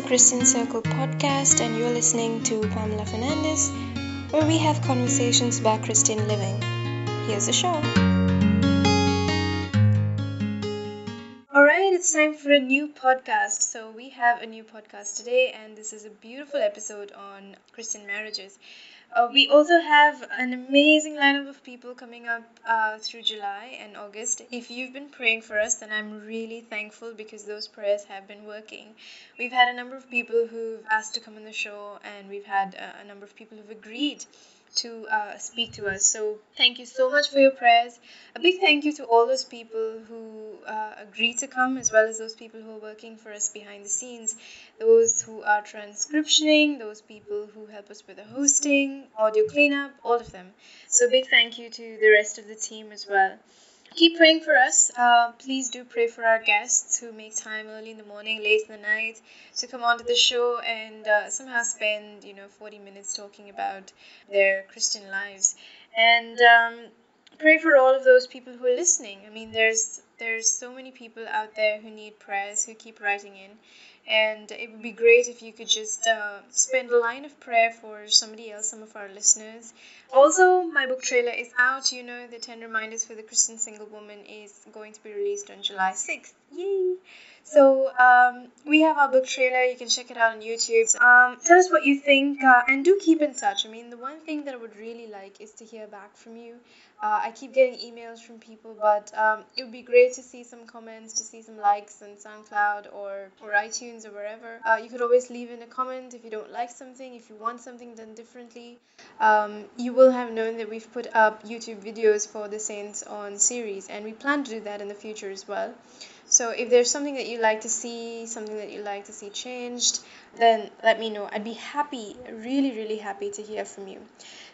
the Christian Circle podcast, and you're listening to Pamela Fernandez, where we have conversations about Christian living. Here's the show. All right, it's time for a new podcast. So, we have a new podcast today, and this is a beautiful episode on Christian marriages. Uh, we also have an amazing lineup of people coming up uh, through July and August. If you've been praying for us, then I'm really thankful because those prayers have been working. We've had a number of people who've asked to come on the show, and we've had a, a number of people who've agreed to uh, speak to us. So thank you so much for your prayers. A big thank you to all those people who uh, agreed to come, as well as those people who are working for us behind the scenes, those who are transcriptioning, those people who help us with the hosting, audio cleanup, all of them. So big thank you to the rest of the team as well keep praying for us. Uh, please do pray for our guests who make time early in the morning, late in the night to come onto the show and uh, somehow spend, you know, 40 minutes talking about their Christian lives. And um, pray for all of those people who are listening. I mean, there's there's so many people out there who need prayers who keep writing in and it would be great if you could just uh, spend a line of prayer for somebody else, some of our listeners. Also, my book trailer is out. You know, the 10 Reminders for the Christian Single Woman is going to be released on July 6th. Yay! So, um, we have our book trailer. You can check it out on YouTube. Um, tell us what you think uh, and do keep in touch. I mean, the one thing that I would really like is to hear back from you. Uh, I keep getting emails from people, but um, it would be great to see some comments, to see some likes on SoundCloud or, or iTunes or wherever. Uh, you could always leave in a comment if you don't like something, if you want something done differently. Um, you will have known that we've put up YouTube videos for the Saints on series, and we plan to do that in the future as well. So if there's something that you like to see, something that you like to see changed, then let me know. I'd be happy, really, really happy to hear from you.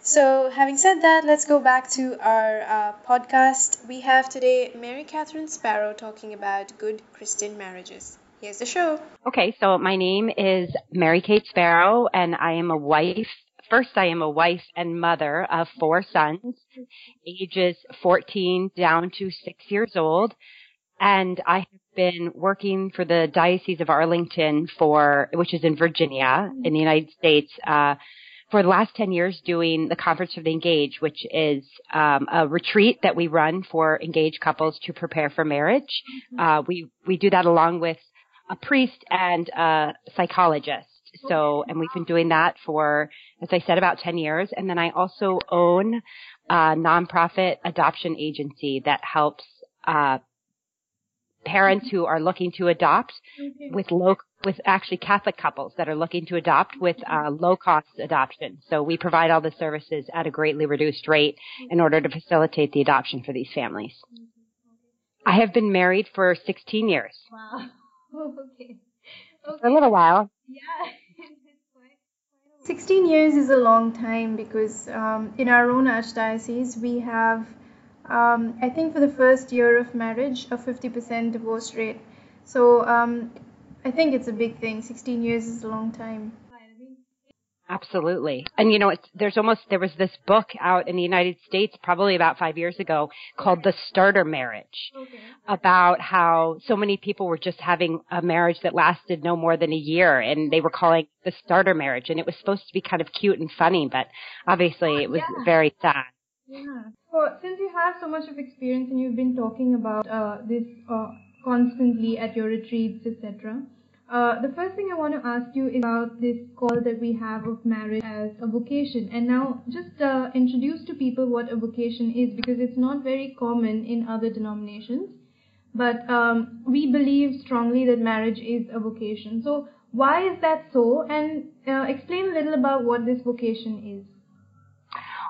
So having said that, let's go back to our uh, podcast. We have today Mary Kathryn Sparrow talking about good Christian marriages. Here's the show. Okay, so my name is Mary Kate Sparrow, and I am a wife first I am a wife and mother of four sons, ages 14 down to six years old and I have been working for the Diocese of Arlington for, which is in Virginia in the United States, uh, for the last 10 years doing the Conference for the Engaged, which is um, a retreat that we run for engaged couples to prepare for marriage. Uh, we, we do that along with a priest and a psychologist. So, and we've been doing that for, as I said, about 10 years. And then I also own a nonprofit adoption agency that helps uh, parents who are looking to adopt with low with actually Catholic couples that are looking to adopt with uh, low cost adoption. So we provide all the services at a greatly reduced rate in order to facilitate the adoption for these families. I have been married for 16 years. Wow. okay. okay. For a little while. Yeah. 16 years is a long time because um, in our own archdiocese we have um, I think for the first year of marriage, a 50% divorce rate. So um, I think it's a big thing. 16 years is a long time. Absolutely. And you know, it's, there's almost, there was this book out in the United States probably about five years ago called The Starter Marriage okay. about how so many people were just having a marriage that lasted no more than a year and they were calling the starter marriage and it was supposed to be kind of cute and funny, but obviously it was yeah. very sad. Yeah. So since you have so much of experience and you've been talking about uh, this uh, constantly at your retreats, etc. Uh, the first thing I want to ask you is about this call that we have of marriage as a vocation. And now, just uh, introduce to people what a vocation is because it's not very common in other denominations. But um, we believe strongly that marriage is a vocation. So, why is that so? And uh, explain a little about what this vocation is.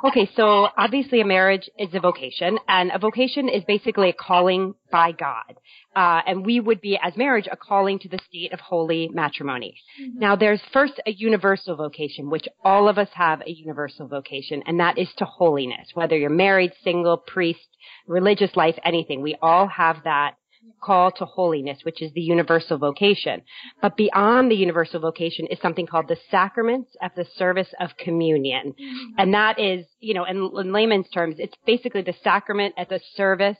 Okay, so obviously a marriage is a vocation, and a vocation is basically a calling by God. Uh, and we would be, as marriage, a calling to the state of holy matrimony. Mm-hmm. Now, there's first a universal vocation, which all of us have a universal vocation, and that is to holiness. Whether you're married, single, priest, religious life, anything, we all have that call to holiness, which is the universal vocation. But beyond the universal vocation is something called the sacraments at the service of communion. Mm-hmm. And that is, you know, in, in layman's terms, it's basically the sacrament at the service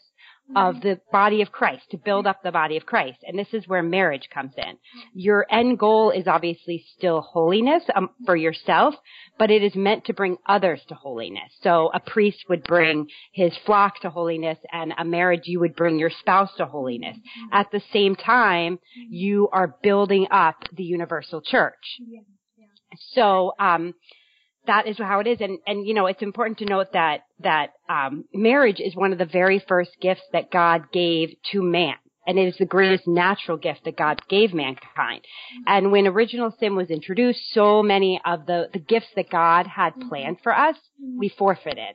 of mm-hmm. the body of Christ, to build up the body of Christ. And this is where marriage comes in. Mm-hmm. Your end goal is obviously still holiness um, mm-hmm. for yourself, but it is meant to bring others to holiness. So a priest would bring his flock to holiness and a marriage you would bring your spouse to holiness. At the same time, you are building up the universal church. So, um, that is how it is. And, and, you know, it's important to note that, that, um, marriage is one of the very first gifts that God gave to man. And it is the greatest natural gift that God gave mankind. And when original sin was introduced, so many of the, the gifts that God had planned for us, we forfeited.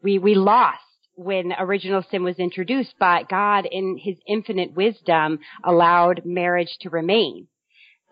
We, we lost when original sin was introduced, but God in his infinite wisdom allowed marriage to remain.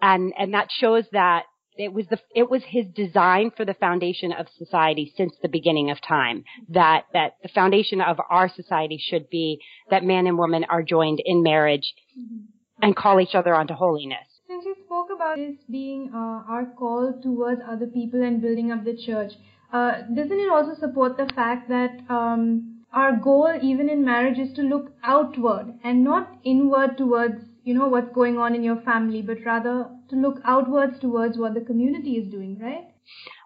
And, and that shows that it was the it was his design for the foundation of society since the beginning of time that that the foundation of our society should be that man and woman are joined in marriage mm-hmm. and call each other onto holiness since you spoke about this being uh, our call towards other people and building up the church uh, doesn't it also support the fact that um, our goal even in marriage is to look outward and not inward towards you know what's going on in your family but rather to look outwards towards what the community is doing right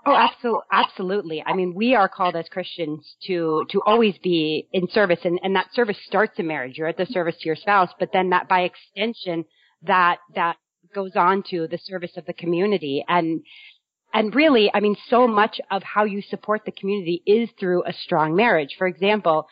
Oh, absolutely, absolutely. I mean, we are called as Christians to to always be in service, and and that service starts in marriage. You're at the service to your spouse, but then that by extension, that that goes on to the service of the community, and and really, I mean, so much of how you support the community is through a strong marriage. For example,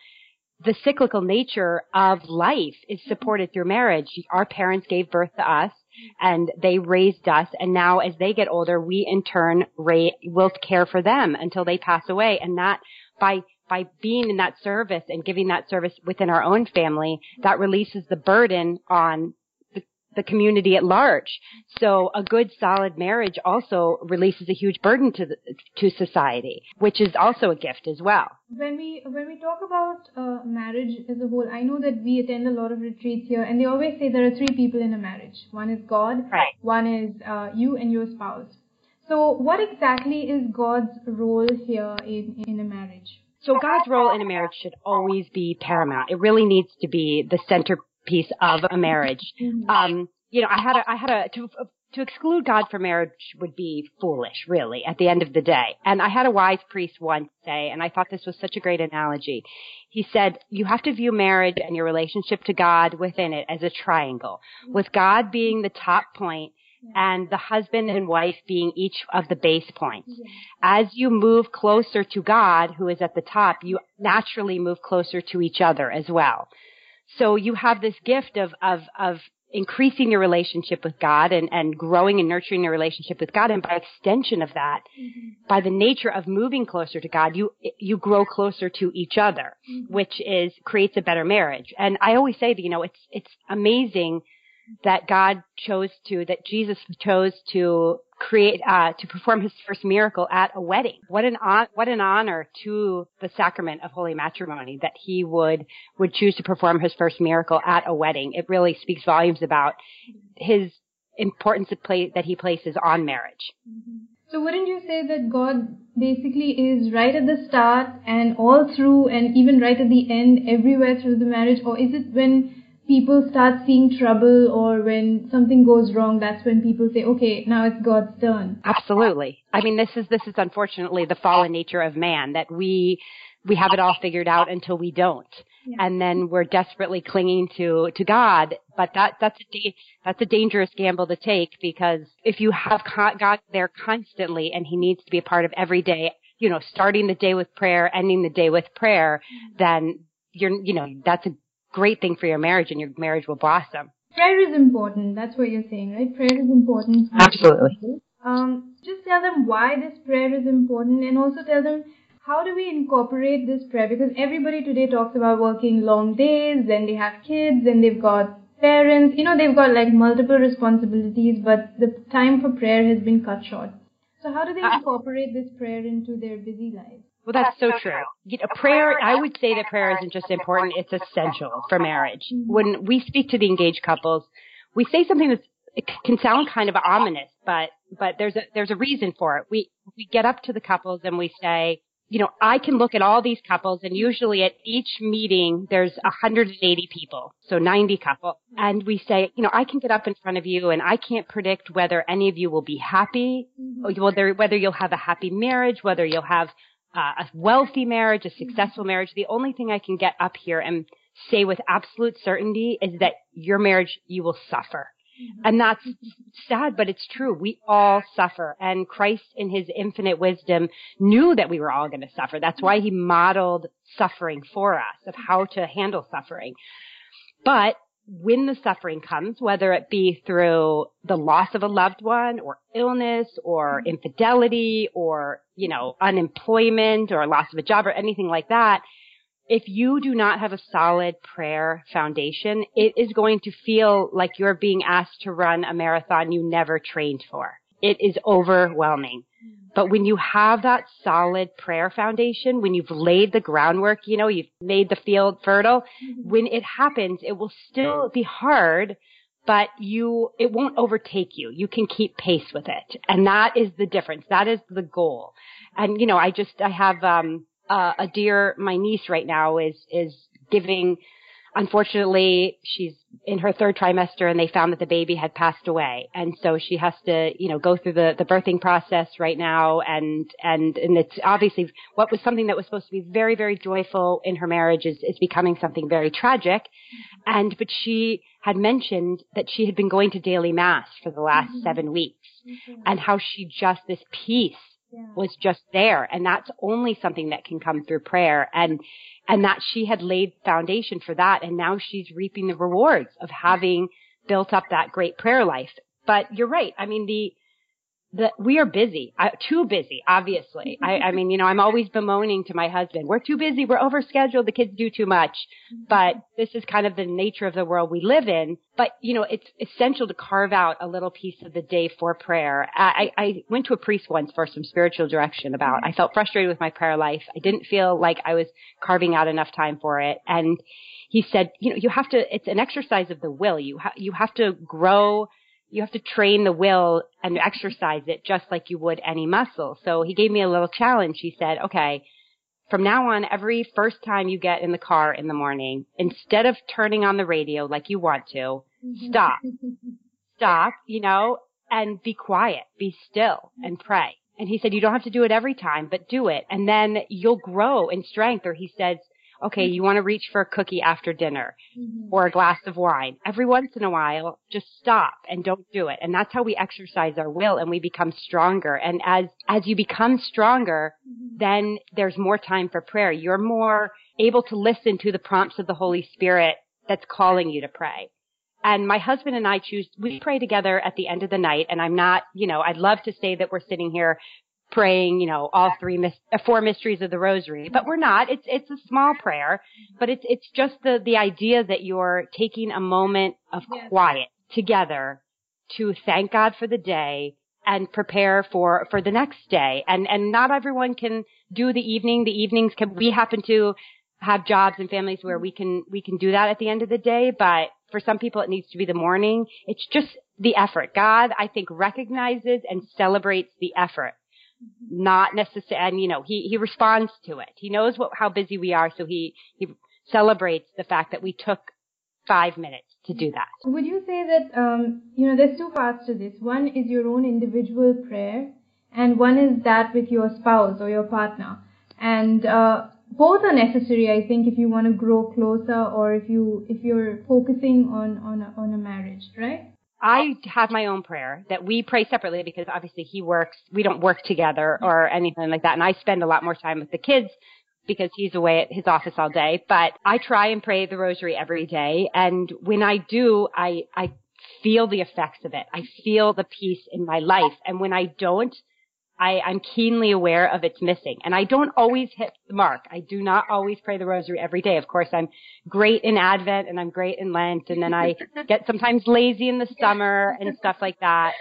the cyclical nature of life is supported through marriage. Our parents gave birth to us and they raised us and now as they get older, we in turn ra- will care for them until they pass away. And that by by being in that service and giving that service within our own family, that releases the burden on the community at large. So a good solid marriage also releases a huge burden to the, to society, which is also a gift as well. When we when we talk about uh, marriage as a whole, I know that we attend a lot of retreats here, and they always say there are three people in a marriage. One is God, right. one is uh, you and your spouse. So what exactly is God's role here in in a marriage? So God's role in a marriage should always be paramount. It really needs to be the center piece of a marriage. Mm-hmm. Um, you know, I had a, I had a, to, to exclude God from marriage would be foolish, really, at the end of the day. And I had a wise priest once say, and I thought this was such a great analogy. He said, you have to view marriage and your relationship to God within it as a triangle, with God being the top point and the husband and wife being each of the base points. As you move closer to God, who is at the top, you naturally move closer to each other as well. So you have this gift of, of, of increasing your relationship with God and, and growing and nurturing your relationship with God. And by extension of that, mm-hmm. by the nature of moving closer to God, you, you grow closer to each other, mm-hmm. which is, creates a better marriage. And I always say that, you know, it's, it's amazing that God chose to, that Jesus chose to create, uh, to perform his first miracle at a wedding. What an, on, what an honor to the sacrament of holy matrimony that he would, would choose to perform his first miracle at a wedding. It really speaks volumes about his importance that he places on marriage. So wouldn't you say that God basically is right at the start and all through and even right at the end everywhere through the marriage or is it when people start seeing trouble or when something goes wrong, that's when people say, okay, now it's God's turn. Absolutely. I mean, this is, this is unfortunately the fallen nature of man that we, we have it all figured out until we don't. Yeah. And then we're desperately clinging to, to God. But that, that's a, that's a dangerous gamble to take because if you have God there constantly and he needs to be a part of every day, you know, starting the day with prayer, ending the day with prayer, mm-hmm. then you're, you know, that's a great thing for your marriage and your marriage will blossom. Prayer is important. That's what you're saying, right? Prayer is important. Absolutely. Um, just tell them why this prayer is important and also tell them how do we incorporate this prayer? Because everybody today talks about working long days, then they have kids, then they've got parents, you know, they've got like multiple responsibilities, but the time for prayer has been cut short. So how do they uh, incorporate this prayer into their busy lives? Well, that's so true. You know, prayer, I would say that prayer isn't just important, it's essential for marriage. When we speak to the engaged couples, we say something that can sound kind of ominous, but, but there's a, there's a reason for it. We, we get up to the couples and we say, you know, I can look at all these couples and usually at each meeting there's 180 people, so 90 couple. And we say, you know, I can get up in front of you and I can't predict whether any of you will be happy, mm-hmm. whether, whether you'll have a happy marriage, whether you'll have uh, a wealthy marriage, a successful marriage. The only thing I can get up here and say with absolute certainty is that your marriage, you will suffer. Mm-hmm. And that's sad, but it's true. We all suffer. And Christ in his infinite wisdom knew that we were all going to suffer. That's why he modeled suffering for us of how to handle suffering. But when the suffering comes, whether it be through the loss of a loved one or illness or mm-hmm. infidelity or, you know, unemployment or loss of a job or anything like that, if you do not have a solid prayer foundation, it is going to feel like you're being asked to run a marathon you never trained for. It is overwhelming. But when you have that solid prayer foundation, when you've laid the groundwork, you know, you've made the field fertile, mm-hmm. when it happens, it will still be hard, but you, it won't overtake you. You can keep pace with it. And that is the difference. That is the goal. And, you know, I just, I have, um, uh, a dear, my niece right now is, is giving, unfortunately, she's in her third trimester and they found that the baby had passed away. And so she has to, you know, go through the, the birthing process right now. And, and, and it's obviously what was something that was supposed to be very, very joyful in her marriage is, is becoming something very tragic. And, but she had mentioned that she had been going to daily mass for the last mm-hmm. seven weeks mm-hmm. and how she just, this peace yeah. was just there. And that's only something that can come through prayer. And, and that she had laid foundation for that. And now she's reaping the rewards of having built up that great prayer life. But you're right. I mean, the, that we are busy, uh, too busy, obviously. I, I mean, you know, I'm always bemoaning to my husband, we're too busy, we're overscheduled, the kids do too much. But this is kind of the nature of the world we live in. But, you know, it's essential to carve out a little piece of the day for prayer. I, I went to a priest once for some spiritual direction about, I felt frustrated with my prayer life. I didn't feel like I was carving out enough time for it. And he said, you know, you have to, it's an exercise of the will. You, ha- you have to grow you have to train the will and exercise it just like you would any muscle. So he gave me a little challenge. He said, okay, from now on, every first time you get in the car in the morning, instead of turning on the radio like you want to, mm-hmm. stop, stop, you know, and be quiet, be still and pray. And he said, you don't have to do it every time, but do it. And then you'll grow in strength. Or he says, okay, you want to reach for a cookie after dinner mm-hmm. or a glass of wine. Every once in a while, just stop and don't do it. And that's how we exercise our will and we become stronger. And as, as you become stronger, mm-hmm. then there's more time for prayer. You're more able to listen to the prompts of the Holy Spirit that's calling you to pray. And my husband and I choose, we pray together at the end of the night. And I'm not, you know, I'd love to say that we're sitting here praying, you know, all three, uh, four mysteries of the rosary, but we're not. It's, it's a small prayer, but it's, it's just the, the idea that you're taking a moment of quiet together to thank God for the day and prepare for, for the next day. And, and not everyone can do the evening. The evenings can, we happen to have jobs and families where we can, we can do that at the end of the day, but for some people it needs to be the morning. It's just the effort. God, I think, recognizes and celebrates the effort not necessarily, and you know, he, he responds to it. He knows what, how busy we are, so he, he celebrates the fact that we took five minutes to do that. Would you say that, um, you know, there's two parts to this. One is your own individual prayer, and one is that with your spouse or your partner. And, uh, both are necessary, I think, if you want to grow closer or if you, if you're focusing on, on a, on a marriage, right? I have my own prayer that we pray separately because obviously he works, we don't work together or anything like that. And I spend a lot more time with the kids because he's away at his office all day. But I try and pray the rosary every day. And when I do, I, I feel the effects of it. I feel the peace in my life. And when I don't, I, I'm keenly aware of its missing. And I don't always hit the mark. I do not always pray the rosary every day. Of course, I'm great in Advent and I'm great in Lent and then I get sometimes lazy in the summer and stuff like that.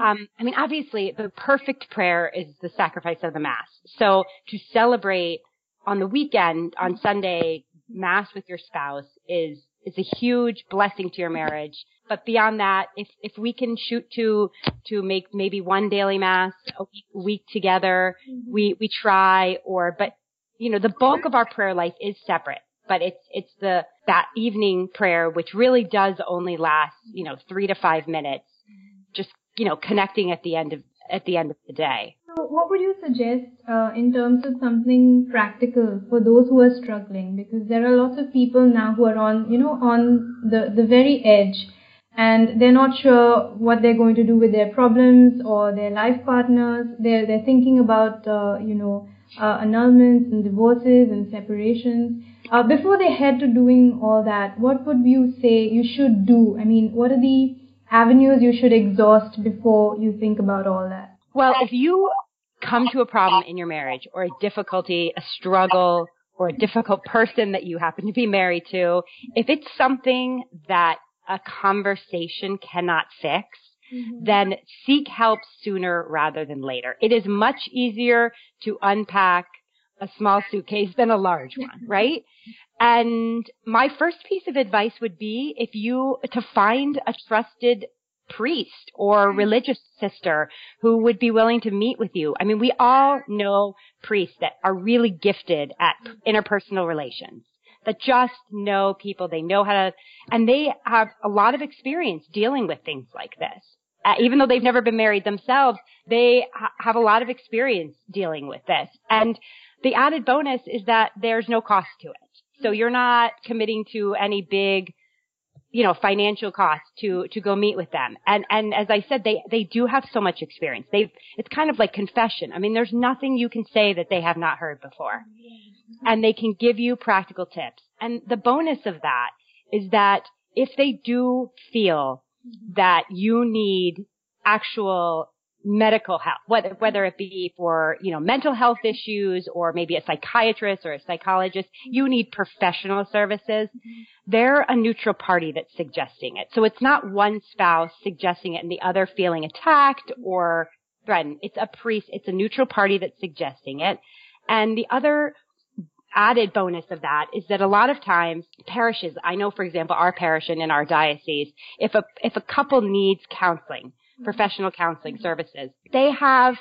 Um, I mean, obviously the perfect prayer is the sacrifice of the Mass. So to celebrate on the weekend, on Sunday, Mass with your spouse is is a huge blessing to your marriage. But beyond that, if, if we can shoot to, to make maybe one daily mass a week, week together, mm-hmm. we, we try or, but you know, the bulk of our prayer life is separate, but it's, it's the, that evening prayer, which really does only last, you know, three to five minutes, just, you know, connecting at the end of, at the end of the day. So what would you suggest uh, in terms of something practical for those who are struggling? Because there are lots of people now who are on, you know, on the, the very edge and they're not sure what they're going to do with their problems or their life partners. They're, they're thinking about, uh, you know, uh, annulments and divorces and separations. Uh, before they head to doing all that, what would you say you should do? I mean, what are the avenues you should exhaust before you think about all that? Well, if you come to a problem in your marriage or a difficulty, a struggle, or a difficult person that you happen to be married to, if it's something that a conversation cannot fix, mm-hmm. then seek help sooner rather than later. It is much easier to unpack a small suitcase than a large one, right? And my first piece of advice would be if you, to find a trusted priest or hmm. religious sister who would be willing to meet with you. I mean, we all know priests that are really gifted at hmm. interpersonal relations that just know people. They know how to, and they have a lot of experience dealing with things like this. Uh, even though they've never been married themselves, they ha- have a lot of experience dealing with this. And the added bonus is that there's no cost to it. So hmm. you're not committing to any big, you know, financial cost to, to go meet with them. And, and as I said, they, they do have so much experience. They've, it's kind of like confession. I mean, there's nothing you can say that they have not heard before. And they can give you practical tips. And the bonus of that is that if they do feel that you need actual medical help, whether, whether it be for, you know, mental health issues or maybe a psychiatrist or a psychologist, mm-hmm. you need professional services. Mm-hmm. They're a neutral party that's suggesting it. So it's not one spouse suggesting it and the other feeling attacked mm-hmm. or threatened. It's a priest, it's a neutral party that's suggesting it. And the other added bonus of that is that a lot of times parishes, I know for example our parish and in our diocese, if a, if a couple needs counseling, professional counseling services, they have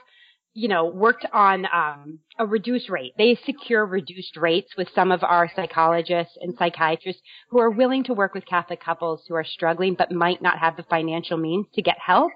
you know, worked on um, a reduced rate. They secure reduced rates with some of our psychologists and psychiatrists who are willing to work with Catholic couples who are struggling but might not have the financial means to get help.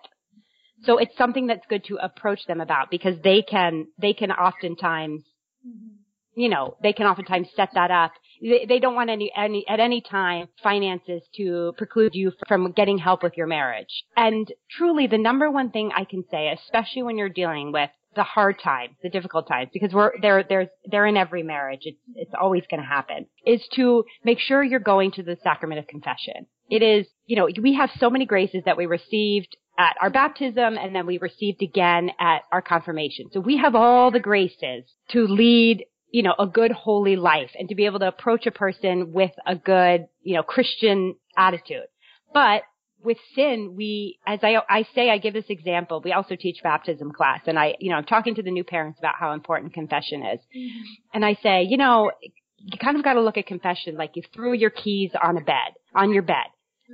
So it's something that's good to approach them about because they can they can oftentimes mm-hmm you know, they can oftentimes set that up. They, they don't want any, any, at any time finances to preclude you from getting help with your marriage. And truly the number one thing I can say, especially when you're dealing with the hard times, the difficult times, because we're, they're, they're, they're in every marriage. It's, it's always going to happen, is to make sure you're going to the sacrament of confession. It is, you know, we have so many graces that we received at our baptism and then we received again at our confirmation. So we have all the graces to lead you know, a good holy life and to be able to approach a person with a good, you know, Christian attitude. But with sin, we, as I, I say, I give this example. We also teach baptism class and I, you know, I'm talking to the new parents about how important confession is. Mm-hmm. And I say, you know, you kind of got to look at confession like you threw your keys on a bed, on your bed.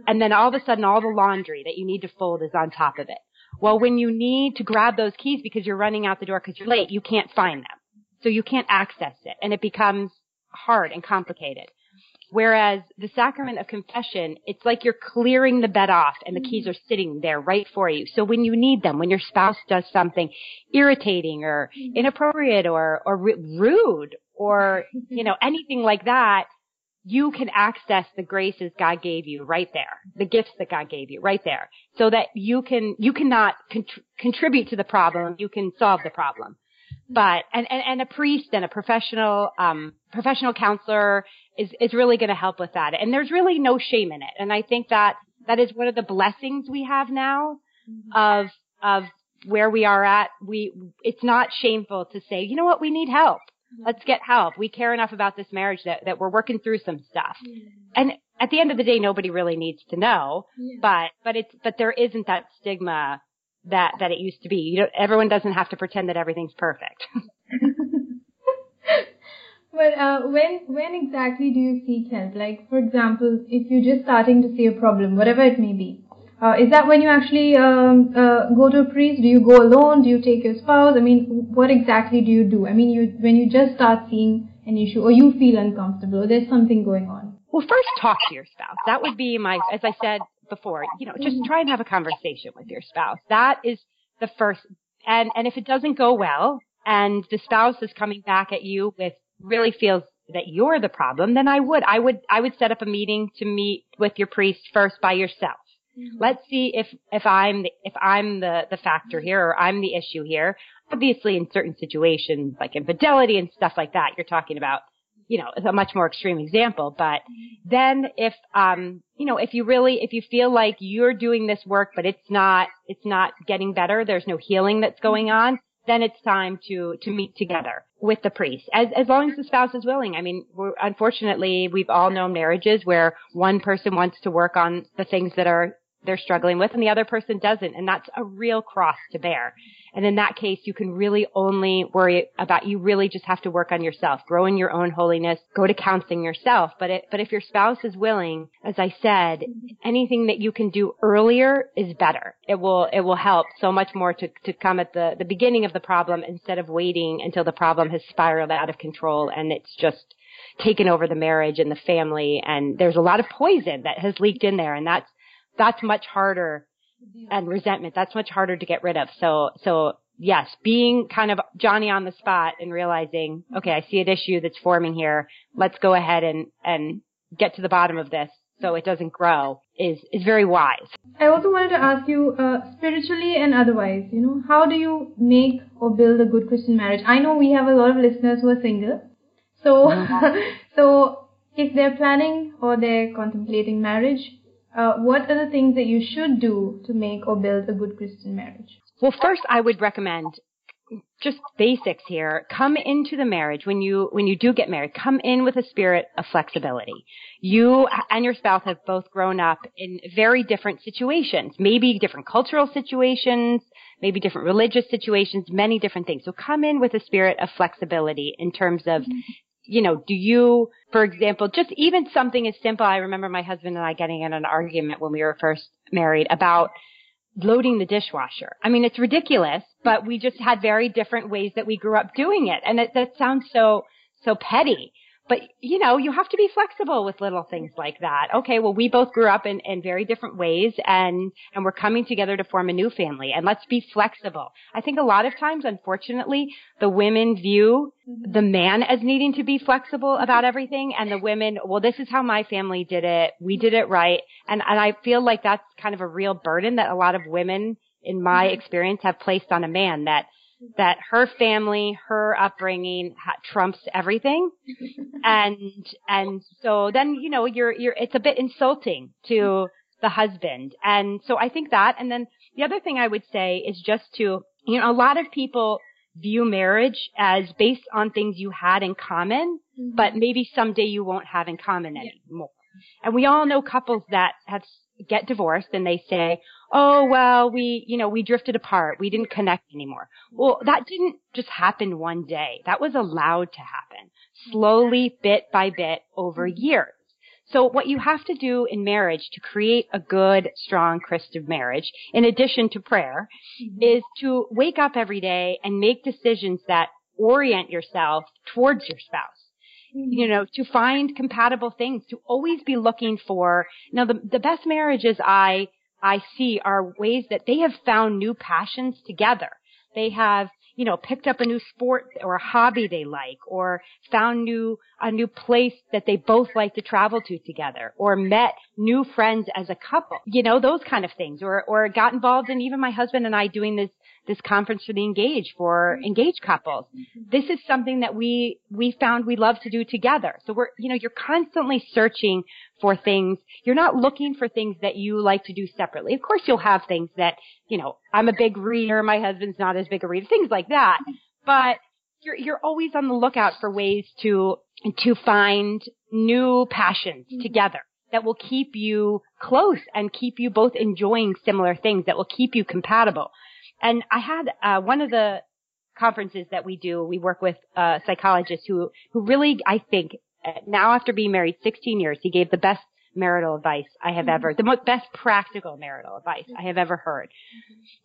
And then all of a sudden all the laundry that you need to fold is on top of it. Well, when you need to grab those keys because you're running out the door because you're late, you can't find them. So you can't access it and it becomes hard and complicated. Whereas the sacrament of confession, it's like you're clearing the bed off and the keys mm-hmm. are sitting there right for you. So when you need them, when your spouse does something irritating or mm-hmm. inappropriate or, or rude or, you know, anything like that, you can access the graces God gave you right there, the gifts that God gave you right there, so that you can, you cannot contribute to the problem, you can solve the problem but and, and, and a priest and a professional um, professional counselor is is really going to help with that. And there's really no shame in it. And I think that that is one of the blessings we have now mm-hmm. of of where we are at. We it's not shameful to say, you know what, we need help. Mm-hmm. Let's get help. We care enough about this marriage that that we're working through some stuff. And at the end of the day, nobody really needs to know. Yeah. But but it's but there isn't that stigma that that it used to be. You don't, everyone doesn't have to pretend that everything's perfect. But uh, when when exactly do you seek help? Like, for example, if you're just starting to see a problem, whatever it may be, uh, is that when you actually um, uh, go to a priest? Do you go alone? Do you take your spouse? I mean, what exactly do you do? I mean, you when you just start seeing an issue, or you feel uncomfortable, or there's something going on. Well, first talk to your spouse. That would be my, as I said before, you know, just try and have a conversation with your spouse. That is the first. And and if it doesn't go well, and the spouse is coming back at you with really feels that you're the problem, then I would, I would, I would set up a meeting to meet with your priest first by yourself. Mm-hmm. Let's see if, if I'm, the, if I'm the, the factor here or I'm the issue here. Obviously in certain situations like infidelity and stuff like that, you're talking about, you know, a much more extreme example. But then if, um, you know, if you really, if you feel like you're doing this work, but it's not, it's not getting better, there's no healing that's going on, then it's time to, to meet together with the priest, as, as long as the spouse is willing. I mean, unfortunately, we've all known marriages where one person wants to work on the things that are they're struggling with and the other person doesn't. And that's a real cross to bear. And in that case, you can really only worry about, you really just have to work on yourself, grow in your own holiness, go to counseling yourself. But it, but if your spouse is willing, as I said, anything that you can do earlier is better. It will, it will help so much more to, to come at the, the beginning of the problem instead of waiting until the problem has spiraled out of control and it's just taken over the marriage and the family and there's a lot of poison that has leaked in there and that's that's much harder and resentment. That's much harder to get rid of. So so yes being kind of johnny on the spot and realizing okay i see an issue that's forming here. Let's go ahead and and get to the bottom of this so it doesn't grow is is very wise. I also wanted to ask you uh, spiritually and otherwise you know how do you make or build a good christian marriage? I know we have a lot of listeners who are single. So so if they're planning or they're contemplating marriage uh, what are the things that you should do to make or build a good Christian marriage? Well, first, I would recommend just basics here. Come into the marriage when you when you do get married. Come in with a spirit of flexibility. You and your spouse have both grown up in very different situations, maybe different cultural situations, maybe different religious situations, many different things. So come in with a spirit of flexibility in terms of mm-hmm you know, do you, for example, just even something as simple, I remember my husband and I getting in an argument when we were first married about loading the dishwasher. I mean, it's ridiculous, but we just had very different ways that we grew up doing it. And it, that sounds so, so petty. But, you know, you have to be flexible with little things like that. Okay, well, we both grew up in, in very different ways and, and we're coming together to form a new family and let's be flexible. I think a lot of times, unfortunately, the women view mm-hmm. the man as needing to be flexible about everything and the women, well, this is how my family did it. We did it right. And, and I feel like that's kind of a real burden that a lot of women in my mm-hmm. experience have placed on a man that that her family, her upbringing ha- trumps everything. and, and so then, you know, you're, you're, it's a bit insulting to the husband. And so I think that, and then the other thing I would say is just to, you know, a lot of people view marriage as based on things you had in common, mm-hmm. but maybe someday you won't have in common anymore. And we all know couples that have get divorced and they say, oh, well, we, you know, we drifted apart. We didn't connect anymore. Well, that didn't just happen one day. That was allowed to happen slowly, bit by bit over years. So what you have to do in marriage to create a good, strong Christian marriage, in addition to prayer, mm-hmm. is to wake up every day and make decisions that orient yourself towards your spouse you know, to find compatible things, to always be looking for, you know, the, the best marriages I, I see are ways that they have found new passions together. They have, you know, picked up a new sport or a hobby they like or found new, a new place that they both like to travel to together or met new friends as a couple, you know, those kind of things or, or got involved in even my husband and I doing this this conference for the engaged for engaged couples. This is something that we, we found we love to do together. So we're, you know, you're constantly searching for things. You're not looking for things that you like to do separately. Of course you'll have things that, you know, I'm a big reader, my husband's not as big a reader, things like that. But you're, you're always on the lookout for ways to, to find new passions mm-hmm. together that will keep you close and keep you both enjoying similar things that will keep you compatible. And I had uh, one of the conferences that we do, we work with uh, psychologists who who really, I think, now after being married 16 years, he gave the best marital advice I have ever, the most best practical marital advice I have ever heard,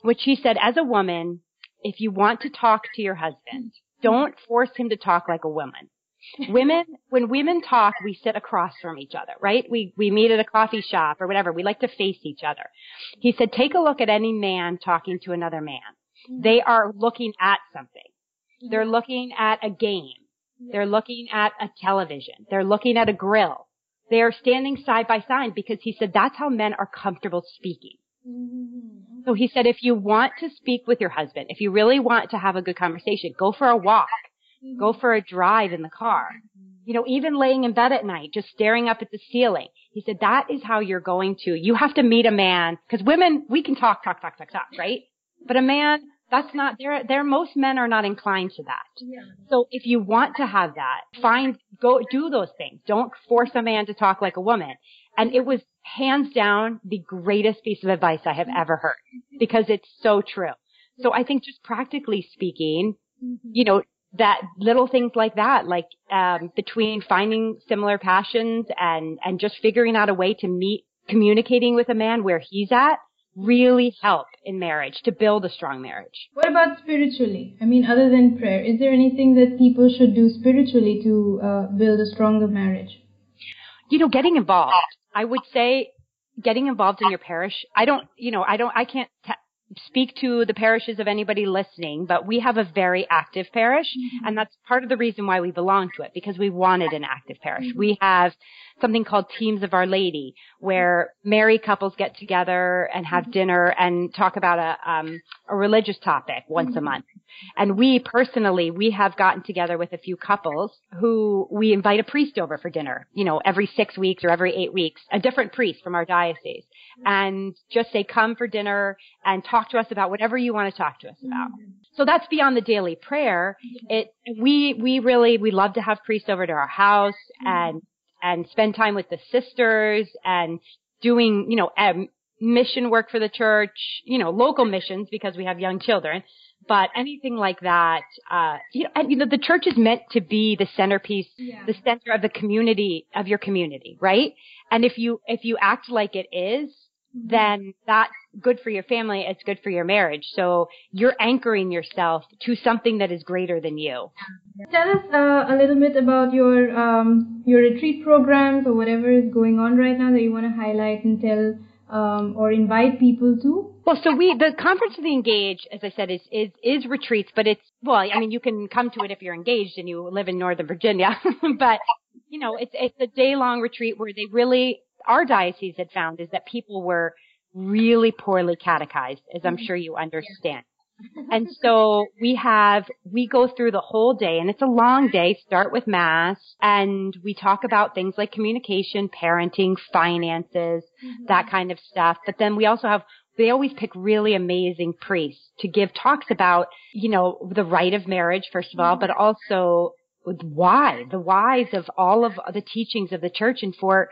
which he said, as a woman, if you want to talk to your husband, don't force him to talk like a woman. Women, when women talk, we sit across from each other, right? We, we meet at a coffee shop or whatever. We like to face each other. He said, take a look at any man talking to another man. Mm-hmm. They are looking at something. Mm-hmm. They're looking at a game. Mm-hmm. They're looking at a television. They're looking at a grill. They are standing side by side because he said that's how men are comfortable speaking. So he said if you want to speak with your husband, if you really want to have a good conversation, go for a walk. Mm-hmm. Go for a drive in the car. Mm-hmm. You know, even laying in bed at night, just staring up at the ceiling. He said that is how you're going to, you have to meet a man, because women, we can talk, talk, talk, talk, talk, right? But a man, that's not, there, there, most men are not inclined to that. Yeah. So if you want to have that, find, go, do those things. Don't force a man to talk like a woman. And it was hands down the greatest piece of advice I have ever heard because it's so true. So I think just practically speaking, mm-hmm. you know, that little things like that, like um, between finding similar passions and and just figuring out a way to meet, communicating with a man where he's at, really help in marriage to build a strong marriage. What about spiritually? I mean, other than prayer, is there anything that people should do spiritually to uh, build a stronger marriage? You know, getting involved. I would say getting involved in your parish. I don't, you know, I don't, I can't t- speak to the parishes of anybody listening, but we have a very active parish, mm-hmm. and that's part of the reason why we belong to it because we wanted an active parish. Mm-hmm. We have something called Teams of Our Lady, where married couples get together and have mm-hmm. dinner and talk about a um, a religious topic once a mm-hmm. month. And we personally, we have gotten together with a few couples who we invite a priest over for dinner, you know, every six weeks or every eight weeks, a different priest from our diocese, and just say, come for dinner and talk to us about whatever you want to talk to us about. So that's beyond the daily prayer. It, we, we really, we love to have priests over to our house and and spend time with the sisters and doing, you know, um, mission work for the church, you know, local missions because we have young children. But anything like that, uh, you know, and you know, the church is meant to be the centerpiece, yeah. the center of the community, of your community, right? And if you, if you act like it is. Then that's good for your family. It's good for your marriage. So you're anchoring yourself to something that is greater than you. Tell us uh, a little bit about your um, your retreat programs or whatever is going on right now that you want to highlight and tell um, or invite people to. Well, so we the conference of the engaged, as I said, is is is retreats, but it's well, I mean, you can come to it if you're engaged and you live in Northern Virginia, but you know, it's it's a day long retreat where they really our diocese had found is that people were really poorly catechized, as I'm sure you understand and so we have, we go through the whole day and it's a long day, start with mass and we talk about things like communication, parenting, finances, mm-hmm. that kind of stuff. But then we also have, they always pick really amazing priests to give talks about, you know, the rite of marriage, first of all, but also with why, the whys of all of the teachings of the church and for,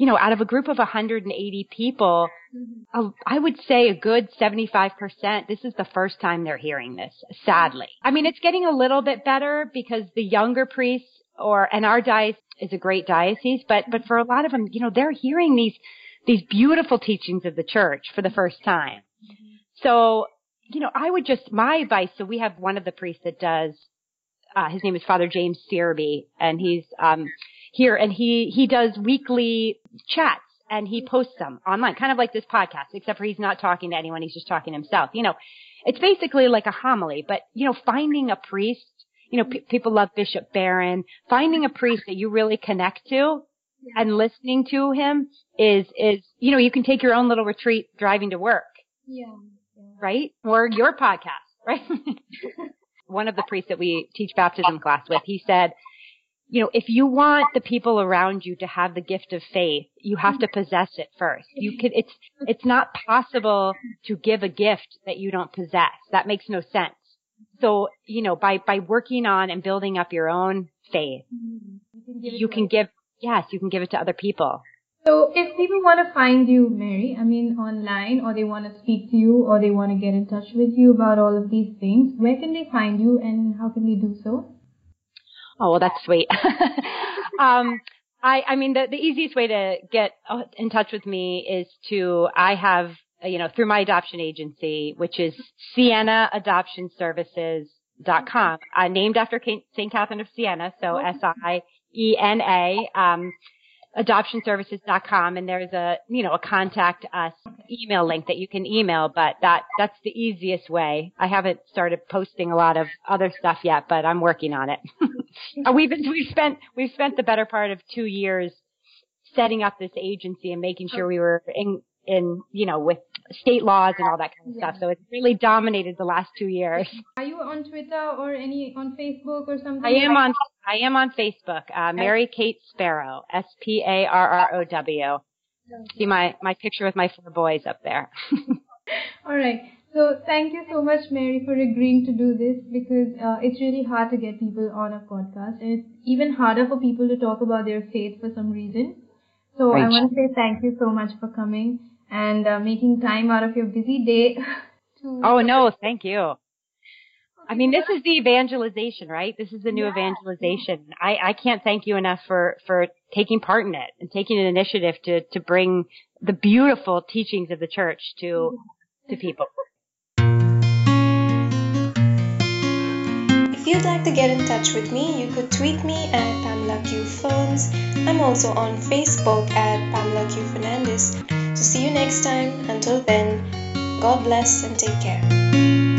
you know, out of a group of 180 people, mm-hmm. I would say a good 75%, this is the first time they're hearing this, sadly. I mean, it's getting a little bit better because the younger priests or, and our diocese is a great diocese, but, but for a lot of them, you know, they're hearing these, these beautiful teachings of the church for the first time. Mm-hmm. So, you know, I would just, my advice, so we have one of the priests that does, uh, his name is Father James Searby, and he's, um, here and he, he does weekly chats and he posts them online, kind of like this podcast, except for he's not talking to anyone. He's just talking to himself. You know, it's basically like a homily, but you know, finding a priest, you know, p- people love Bishop Barron, finding a priest that you really connect to and listening to him is, is, you know, you can take your own little retreat driving to work. Yeah. yeah. Right? Or your podcast, right? One of the priests that we teach baptism class with, he said, you know, if you want the people around you to have the gift of faith, you have to possess it first. You can, it's, it's not possible to give a gift that you don't possess. That makes no sense. So, you know, by, by working on and building up your own faith, you can give, you can give yes, you can give it to other people. So if people want to find you, Mary, I mean online, or they want to speak to you, or they want to get in touch with you about all of these things, where can they find you and how can they do so? Oh, well, that's sweet. um, I, I mean, the, the easiest way to get uh, in touch with me is to, I have, you know, through my adoption agency, which is Siena Adoption Services dot com, uh, named after St. Catherine of Siena, so S-I-E-N-A. Um, adoptionservices.com and there's a, you know, a contact us email link that you can email, but that, that's the easiest way. I haven't started posting a lot of other stuff yet, but I'm working on it. Uh, we've been, we've spent, we've spent the better part of two years setting up this agency and making sure we were in, in, you know, with state laws and all that kind of yeah. stuff. So it's really dominated the last two years. Are you on Twitter or any on Facebook or something? I am on I am on Facebook. Uh, Mary Kate Sparrow, S P A R R O W. See my my picture with my four boys up there. all right. So thank you so much, Mary, for agreeing to do this because uh, it's really hard to get people on a podcast, and it's even harder for people to talk about their faith for some reason. So right. I want to say thank you so much for coming and uh, making time out of your busy day. to oh no, thank you. I mean, this is the evangelization, right? This is the new yeah. evangelization. I, I can't thank you enough for, for taking part in it and taking an initiative to, to bring the beautiful teachings of the church to, to people. you'd like to get in touch with me, you could tweet me at Pamela Q Phones. I'm also on Facebook at Pamela Q Fernandez. So see you next time. Until then, God bless and take care.